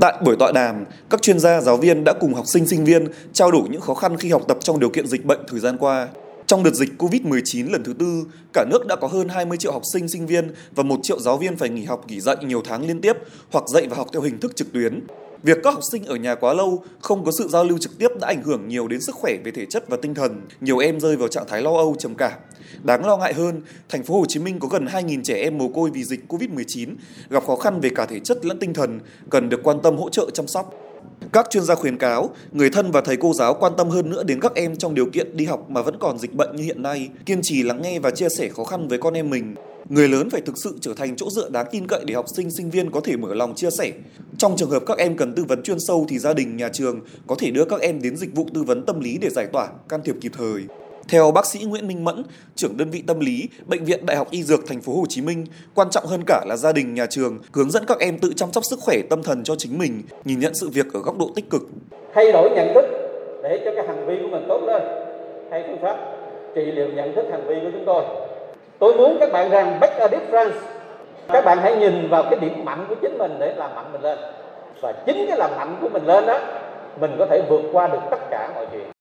Tại buổi tọa đàm, các chuyên gia giáo viên đã cùng học sinh sinh viên trao đổi những khó khăn khi học tập trong điều kiện dịch bệnh thời gian qua. Trong đợt dịch Covid-19 lần thứ tư, cả nước đã có hơn 20 triệu học sinh sinh viên và 1 triệu giáo viên phải nghỉ học nghỉ dạy nhiều tháng liên tiếp hoặc dạy và học theo hình thức trực tuyến. Việc các học sinh ở nhà quá lâu, không có sự giao lưu trực tiếp đã ảnh hưởng nhiều đến sức khỏe về thể chất và tinh thần. Nhiều em rơi vào trạng thái lo âu trầm cảm. Đáng lo ngại hơn, thành phố Hồ Chí Minh có gần 2.000 trẻ em mồ côi vì dịch Covid-19, gặp khó khăn về cả thể chất lẫn tinh thần, cần được quan tâm hỗ trợ chăm sóc. Các chuyên gia khuyến cáo, người thân và thầy cô giáo quan tâm hơn nữa đến các em trong điều kiện đi học mà vẫn còn dịch bệnh như hiện nay, kiên trì lắng nghe và chia sẻ khó khăn với con em mình. Người lớn phải thực sự trở thành chỗ dựa đáng tin cậy để học sinh sinh viên có thể mở lòng chia sẻ. Trong trường hợp các em cần tư vấn chuyên sâu thì gia đình, nhà trường có thể đưa các em đến dịch vụ tư vấn tâm lý để giải tỏa, can thiệp kịp thời. Theo bác sĩ Nguyễn Minh Mẫn, trưởng đơn vị tâm lý, bệnh viện Đại học Y Dược thành phố Hồ Chí Minh, quan trọng hơn cả là gia đình, nhà trường hướng dẫn các em tự chăm sóc sức khỏe tâm thần cho chính mình, nhìn nhận sự việc ở góc độ tích cực. Thay đổi nhận thức để cho cái hành vi của mình tốt lên. Hay phương pháp trị liệu nhận thức hành vi của chúng tôi. Tôi muốn các bạn rằng make a difference. Các bạn hãy nhìn vào cái điểm mạnh của chính mình để làm mạnh mình lên. Và chính cái làm mạnh của mình lên đó, mình có thể vượt qua được tất cả mọi chuyện.